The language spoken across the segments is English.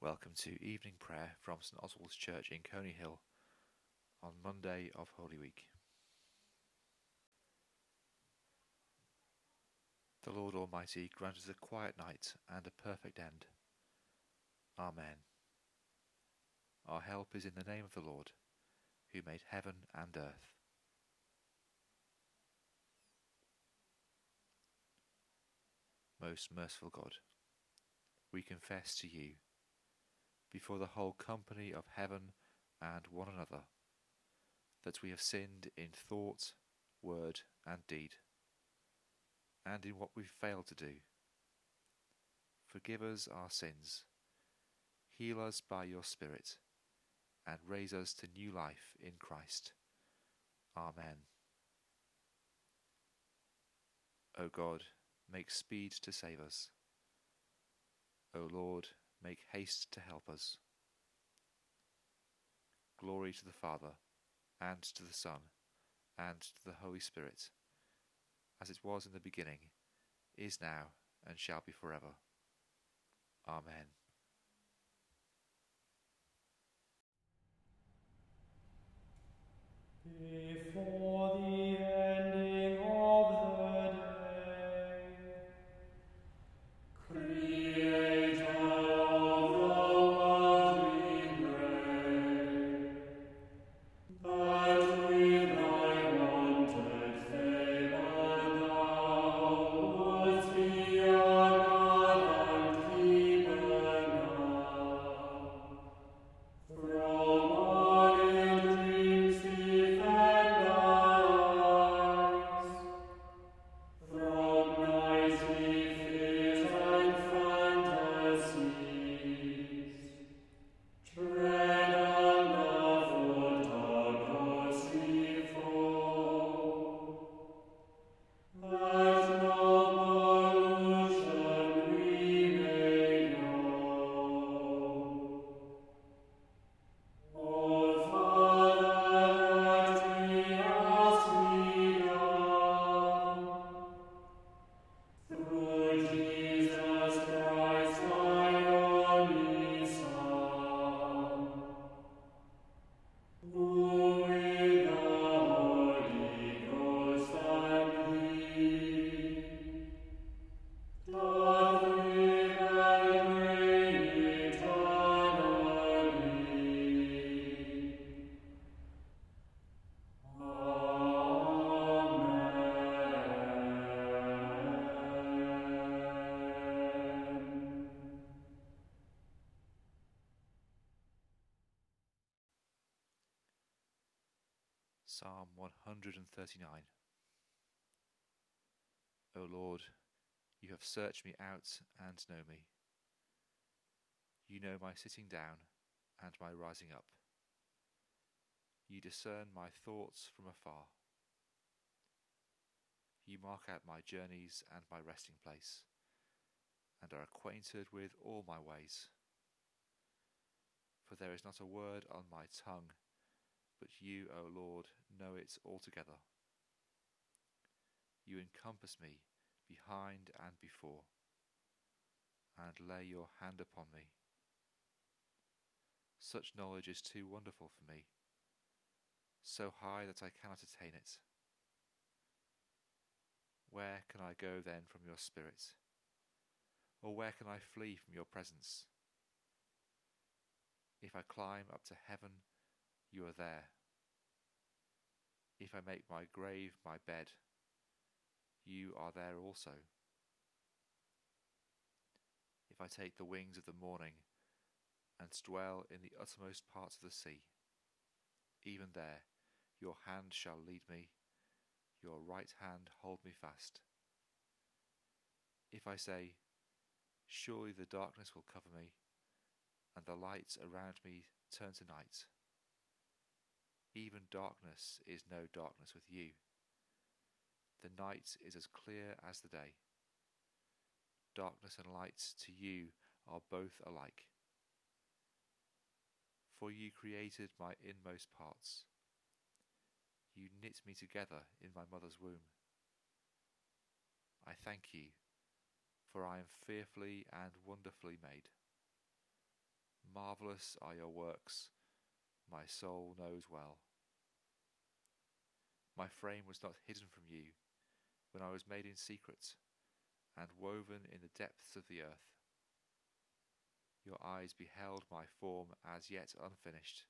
Welcome to evening prayer from St Oswald's Church in Coney Hill on Monday of Holy Week. The Lord Almighty grant us a quiet night and a perfect end. Amen. Our help is in the name of the Lord, who made heaven and earth. Most merciful God, we confess to you, before the whole company of heaven and one another, that we have sinned in thought, word, and deed, and in what we failed to do. Forgive us our sins, heal us by your Spirit, and raise us to new life in Christ. Amen. O God, make speed to save us. O Lord, make haste to help us. Glory to the Father, and to the Son, and to the Holy Spirit, as it was in the beginning, is now, and shall be forever. Amen. Before Psalm 139 O Lord, you have searched me out and know me. You know my sitting down and my rising up. You discern my thoughts from afar. You mark out my journeys and my resting place, and are acquainted with all my ways. For there is not a word on my tongue but you, O Lord, know it altogether. You encompass me behind and before, and lay your hand upon me. Such knowledge is too wonderful for me, so high that I cannot attain it. Where can I go then from your spirit? Or where can I flee from your presence? If I climb up to heaven, you are there. If I make my grave my bed, you are there also. If I take the wings of the morning and dwell in the uttermost parts of the sea, even there your hand shall lead me, your right hand hold me fast. If I say, Surely the darkness will cover me, and the light around me turn to night even darkness is no darkness with you. The night is as clear as the day. Darkness and light to you are both alike. For you created my inmost parts. You knit me together in my mother's womb. I thank you, for I am fearfully and wonderfully made. marvellous are your works, my soul knows well. My frame was not hidden from you when I was made in secret and woven in the depths of the earth. Your eyes beheld my form as yet unfinished.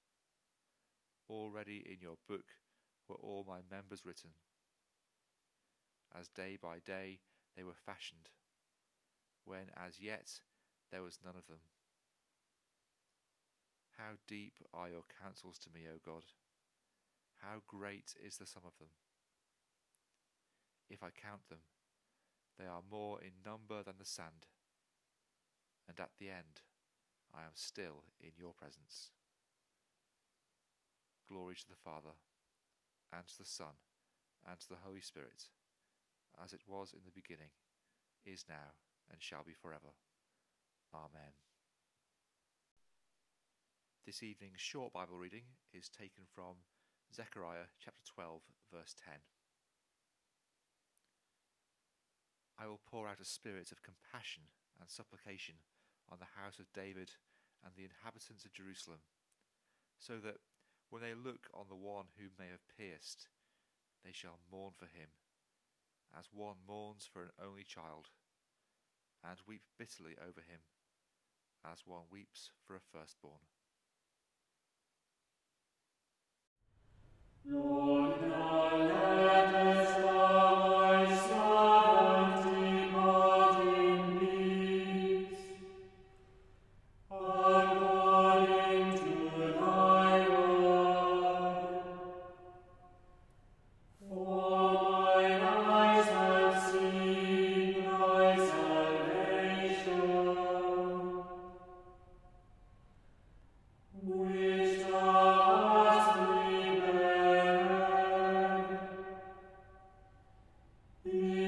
Already in your book were all my members written. As day by day they were fashioned, when as yet there was none of them. How deep are your counsels to me, O God! How great is the sum of them! If I count them, they are more in number than the sand, and at the end I am still in your presence. Glory to the Father, and to the Son, and to the Holy Spirit, as it was in the beginning, is now, and shall be forever. Amen. This evening's short Bible reading is taken from Zechariah chapter 12, verse 10. I will pour out a spirit of compassion and supplication on the house of David and the inhabitants of Jerusalem, so that when they look on the one whom they have pierced, they shall mourn for him, as one mourns for an only child, and weep bitterly over him, as one weeps for a firstborn. Lord, before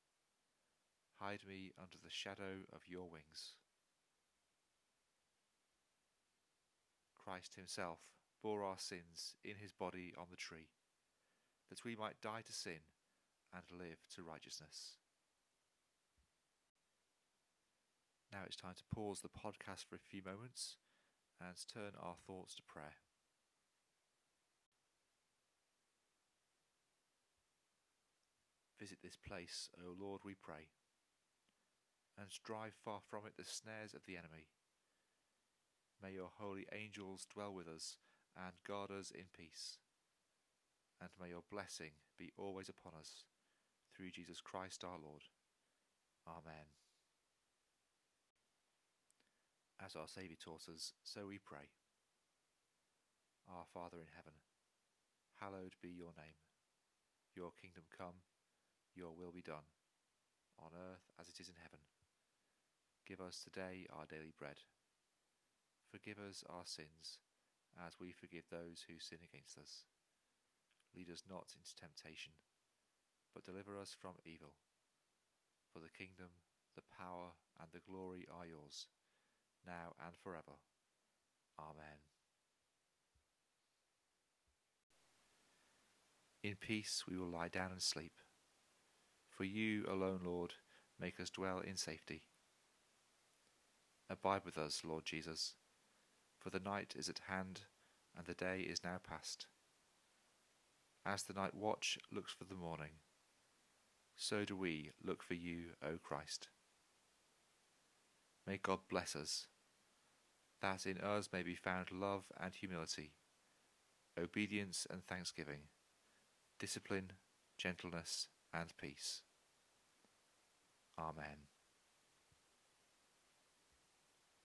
Hide me under the shadow of your wings. Christ Himself bore our sins in His body on the tree, that we might die to sin and live to righteousness. Now it's time to pause the podcast for a few moments and turn our thoughts to prayer. Visit this place, O Lord, we pray, and drive far from it the snares of the enemy. May your holy angels dwell with us and guard us in peace. And may your blessing be always upon us, through Jesus Christ our Lord. Amen. As our Saviour taught us, so we pray. Our Father in heaven, hallowed be your name. Your kingdom come, your will be done, on earth as it is in heaven. Give us today our daily bread. Forgive us our sins, as we forgive those who sin against us. Lead us not into temptation, but deliver us from evil. For the kingdom, the power, and the glory are yours, now and forever. Amen. In peace we will lie down and sleep. For you alone, Lord, make us dwell in safety. Abide with us, Lord Jesus, for the night is at hand and the day is now past. As the night watch looks for the morning, so do we look for you, O Christ. May God bless us, that in us may be found love and humility, obedience and thanksgiving, discipline, gentleness, and peace. Amen.